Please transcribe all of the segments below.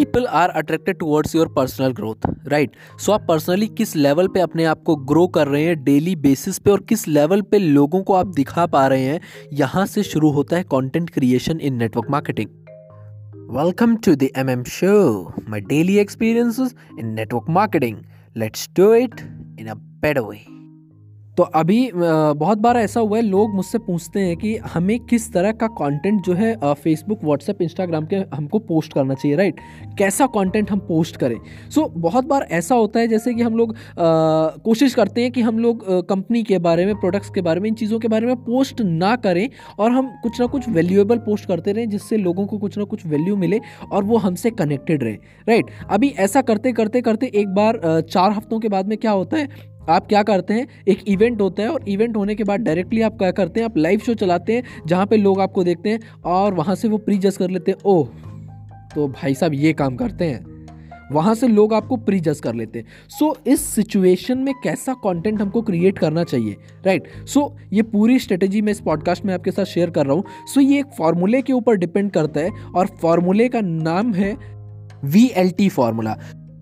People are attracted towards your personal growth right so आप personally किस level पे अपने आप को ग्रो कर रहे हैं डेली बेसिस पे और किस लेवल पे लोगों को आप दिखा पा रहे हैं, यहाँ से शुरू होता है content creation in network marketing welcome to the M M show my daily experiences in network marketing let's do it in a better way तो अभी बहुत बार ऐसा हुआ है लोग मुझसे पूछते हैं कि हमें किस तरह का कंटेंट जो है फेसबुक व्हाट्सएप इंस्टाग्राम के हमको पोस्ट करना चाहिए राइट कैसा कंटेंट हम पोस्ट करें? सो so, बहुत बार ऐसा होता है जैसे कि हम लोग कोशिश करते हैं कि हम लोग कंपनी के बारे में प्रोडक्ट्स के बारे में इन चीज़ों के बारे में पोस्ट ना करें और हम कुछ ना कुछ वैल्यूएबल पोस्ट करते रहें जिससे लोगों को कुछ ना कुछ वैल्यू मिले और वो हमसे कनेक्टेड रहे राइट अभी ऐसा करते करते करते एक बार चार हफ्तों के बाद में क्या होता है आप क्या करते हैं? एक इवेंट होता है और इवेंट होने के बाद डायरेक्टली आप क्या करते हैं? आप लाइव शो चलाते हैं जहाँ पे लोग आपको देखते हैं और वहाँ से वो प्री जज कर लेते हैं। ओह तो भाई साहब ये काम करते हैं। वहाँ से लोग आपको प्री जज कर लेते हैं। सो so, इस सिचुएशन में कैसा कंटेंट हमको क्रिएट करना चाहिए? Right right? सो so, ये पूरी स्ट्रेटेजी मैं इस पॉडकास्ट में आपके साथ शेयर कर रहा हूँ। सो so, ये एक फॉर्मूले के ऊपर डिपेंड करता है और फॉर्मूले का नाम है V L T formula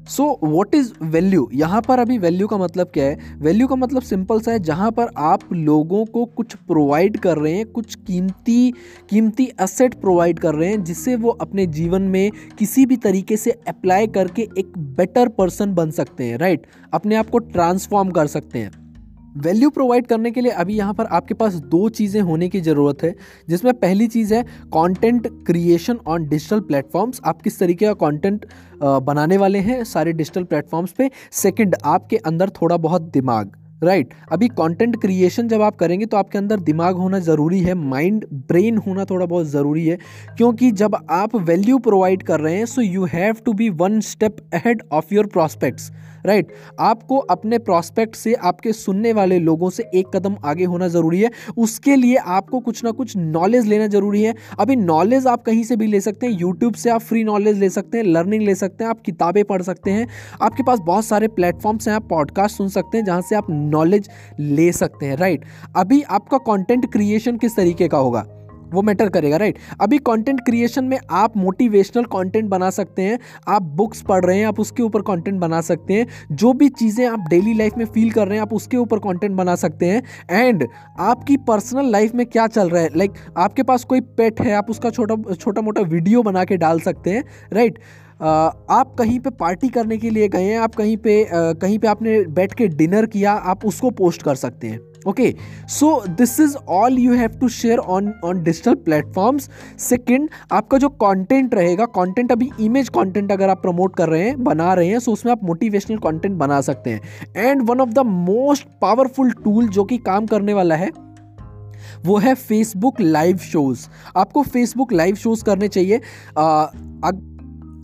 so what is value यहाँ पर अभी वैल्यू का मतलब क्या है? वैल्यू का मतलब सिंपल सा है, जहाँ पर आप लोगों को कुछ प्रोवाइड कर रहे हैं, कुछ कीमती कीमती असेट प्रोवाइड कर रहे हैं, जिससे वो अपने जीवन में किसी भी तरीके से अप्लाई करके एक बेटर पर्सन बन सकते हैं राइट अपने आप को ट्रांसफॉर्म कर सकते हैं। वैल्यू प्रोवाइड करने के लिए अभी यहाँ पर आपके पास दो चीज़ें होने की ज़रूरत है, जिसमें पहली चीज़ है content creation on digital platforms आप किस तरीके का कंटेंट बनाने वाले हैं सारे डिजिटल प्लेटफॉर्म्स पे। सेकंड आपके अंदर थोड़ा बहुत दिमाग। Right right. अभी कंटेंट क्रिएशन जब आप करेंगे तो आपके अंदर दिमाग होना ज़रूरी है माइंड ब्रेन होना थोड़ा बहुत ज़रूरी है, क्योंकि जब आप वैल्यू प्रोवाइड कर रहे हैं so you have to be one step ahead of your prospects right आपको अपने प्रॉस्पेक्ट से, आपके सुनने वाले लोगों से एक कदम आगे होना ज़रूरी है। उसके लिए आपको कुछ ना कुछ नॉलेज लेना ज़रूरी है। अभी नॉलेज आप कहीं से भी ले सकते हैं यूट्यूब से आप फ्री नॉलेज ले सकते हैं लर्निंग ले सकते हैं, आप किताबें पढ़ सकते हैं। आपके पास बहुत सारे प्लेटफॉर्म्स हैं, आप पॉडकास्ट सुन सकते हैं, जहाँ से आप नॉलेज ले सकते हैं राइट अभी आपका कॉन्टेंट क्रिएशन किस तरीके का होगा? वो मैटर करेगा राइट अभी कंटेंट क्रिएशन में आप मोटिवेशनल कंटेंट बना सकते हैं आप बुक्स पढ़ रहे हैं आप उसके ऊपर कंटेंट बना सकते हैं जो भी चीज़ें आप डेली लाइफ में फील कर रहे हैं आप उसके ऊपर कंटेंट बना सकते हैं एंड आपकी पर्सनल लाइफ में क्या चल रहा है? लाइक like, आपके पास कोई पेट है आप उसका छोटा छोटा मोटा वीडियो बना के डाल सकते हैं राइट आप कहीं पे पार्टी करने के लिए गए हैं आप कहीं पे कहीं पे आपने बैठ के डिनर किया आप उसको पोस्ट कर सकते हैं okay? So this is all you have to share on on digital platforms. Second आपका जो कंटेंट रहेगा कंटेंट अभी इमेज कंटेंट अगर आप प्रमोट कर रहे हैं बना रहे हैं सो so उसमें आप मोटिवेशनल कंटेंट बना सकते हैं। And one of the most powerful tool जो कि काम करने वाला है वो है फेसबुक लाइव शोज़। आपको फेसबुक लाइव शोज़ करने चाहिए। आ,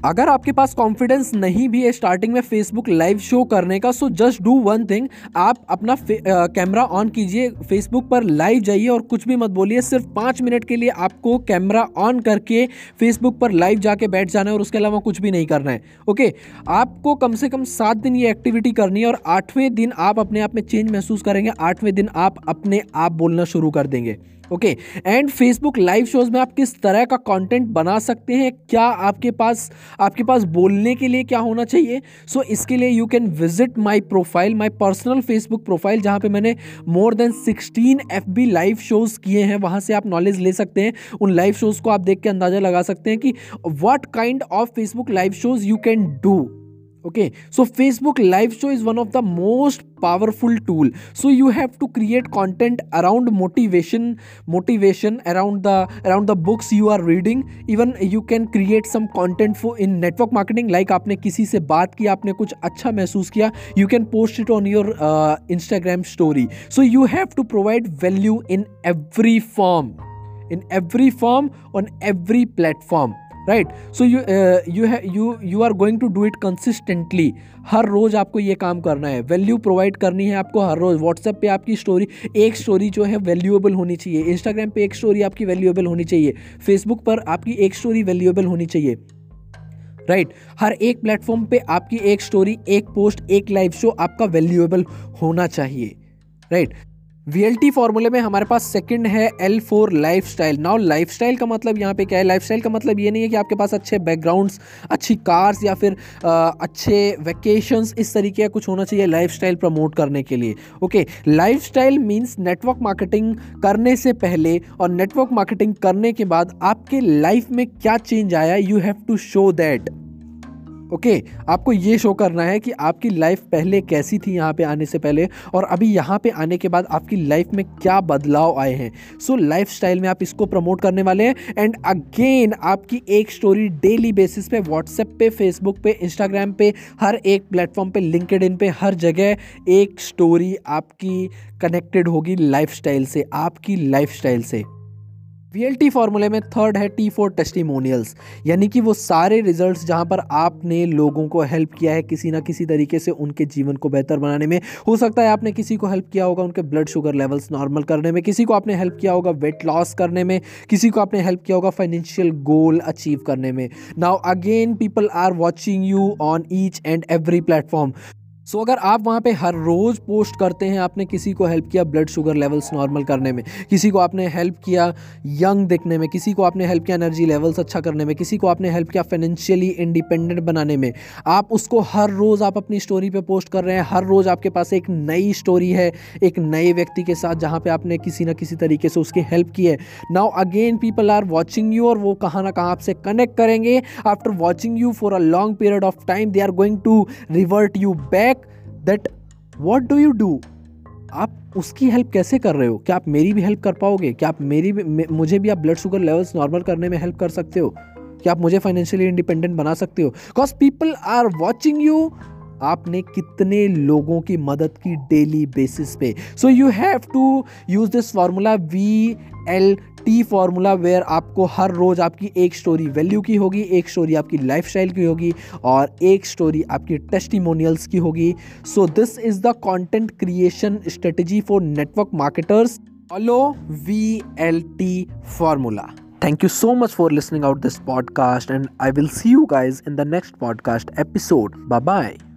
अगर आपके पास कॉन्फिडेंस नहीं भी है स्टार्टिंग में फेसबुक लाइव शो करने का so just do one thing आप अपना कैमरा ऑन कीजिए फेसबुक पर लाइव जाइए और कुछ भी मत बोलिए, सिर्फ़ पाँच मिनट के लिए आपको कैमरा ऑन करके फेसबुक पर लाइव जाके बैठ जाना है और उसके अलावा कुछ भी नहीं करना है। ओके आपको कम से कम सात दिन ये एक्टिविटी करनी है और आठवें दिन आप अपने आप में चेंज महसूस करेंगे, आठवें दिन आप अपने आप बोलना शुरू कर देंगे। Okay and Facebook live shows में आप किस तरह का कंटेंट बना सकते हैं? क्या आपके पास आपके पास बोलने के लिए क्या होना चाहिए? सो so, इसके लिए you can visit my profile my personal Facebook profile जहाँ पे मैंने more than 16 F B live shows किए हैं। वहाँ से आप नॉलेज ले सकते हैं। उन लाइव शोज़ को आप देख के अंदाज़ा लगा सकते हैं कि what kind of Facebook live shows you can do okay so Facebook live show is one of the most powerful tool so you have to create content around motivation motivation around the around the books you are reading even you can create some content for in network marketing like आपने किसी से बात की, आपने कुछ अच्छा महसूस किया you can post it on your Instagram story so you have to provide value in every form in every form on every platform right so you you है you you are going to do it consistently हर रोज़ आपको ये काम करना है। Value provide करनी है आपको हर रोज़। व्हाट्सएप पे आपकी स्टोरी एक स्टोरी जो है वैल्यूएबल होनी चाहिए। इंस्टाग्राम पे एक स्टोरी आपकी वैल्यूएबल होनी चाहिए। फेसबुक पर आपकी एक स्टोरी वैल्यूएबल होनी चाहिए। Right right. हर एक प्लेटफॉर्म पे आपकी एक स्टोरी एक पोस्ट एक लाइव शो आपका वैल्यूएबल होना चाहिए। Right right. V L T फॉर्मूले में हमारे पास सेकंड है L for lifestyle now lifestyle का मतलब यहाँ पे क्या है? लाइफ स्टाइल का मतलब ये नहीं है कि आपके पास अच्छे बैकग्राउंड्स अच्छी कार्स या फिर आ, अच्छे वैकेशंस इस तरीके का कुछ होना चाहिए लाइफ स्टाइल प्रमोट करने के लिए. Okay lifestyle means network marketing करने से पहले और नेटवर्क मार्केटिंग करने के बाद आपके लाइफ में क्या चेंज आया? You have to show that okay, आपको ये शो करना है कि आपकी लाइफ पहले कैसी थी यहाँ पे आने से पहले और अभी यहाँ पे आने के बाद आपकी लाइफ में क्या बदलाव आए हैं। सो लाइफ में आप इसको प्रमोट करने वाले हैं एंड अगेन आपकी एक स्टोरी डेली बेसिस पे व्हाट्सएप पे फेसबुक पे इंस्टाग्राम पे, हर एक प्लेटफॉर्म पे लिंकड इन पे, हर जगह एक स्टोरी आपकी कनेक्टेड होगी लाइफ से, आपकी लाइफ से। वी फॉर्मूले में थर्ड है टी फोर टेस्टिमोनियल्स यानी कि वो सारे रिजल्ट्स जहाँ पर आपने लोगों को हेल्प किया है किसी ना किसी तरीके से उनके जीवन को बेहतर बनाने में। हो सकता है आपने किसी को हेल्प किया होगा उनके ब्लड शुगर लेवल्स नॉर्मल करने में, किसी को आपने हेल्प किया होगा वेट लॉस करने में, किसी को आपने हेल्प किया होगा फाइनेंशियल गोल अचीव करने में। Now again people are watching you on each and every platform so so, अगर आप वहाँ पे हर रोज़ पोस्ट करते हैं आपने किसी को हेल्प किया ब्लड शुगर लेवल्स नॉर्मल करने में किसी को आपने हेल्प किया यंग दिखने में किसी को आपने हेल्प किया एनर्जी लेवल्स अच्छा करने में किसी को आपने हेल्प किया फाइनेंशियली इंडिपेंडेंट बनाने में आप उसको हर रोज़ आप अपनी स्टोरी पे पोस्ट कर रहे हैं हर रोज़ आपके पास एक नई स्टोरी है एक नए व्यक्ति के साथ जहाँ पर आपने किसी ना किसी तरीके से उसकी हेल्प की है। Now again people are watching you और वो कहाँ ना कहाँ आपसे कनेक्ट करेंगे। After watching you for a long period of time they are going to revert you back that what do you do आप उसकी हेल्प कैसे कर रहे हो? क्या आप मेरी भी हेल्प कर पाओगे? क्या आप मेरी भी मुझे भी आप ब्लड शुगर लेवल्स नॉर्मल करने में हेल्प कर सकते हो? क्या आप मुझे फाइनेंशियली इंडिपेंडेंट बना सकते हो? Because people are watching you आपने कितने लोगों की मदद की डेली बेसिस पे। So you have to use this formula V L T formula where आपको हर रोज़ आपकी एक स्टोरी वैल्यू की होगी, एक स्टोरी आपकी लाइफ की होगी और एक स्टोरी आपकी टेस्टिमोनियल्स की होगी so this is the content creation strategy for network marketers follow V L T formula you so much for listening out this podcast and I will see you guys in the next podcast episode. Bye bye.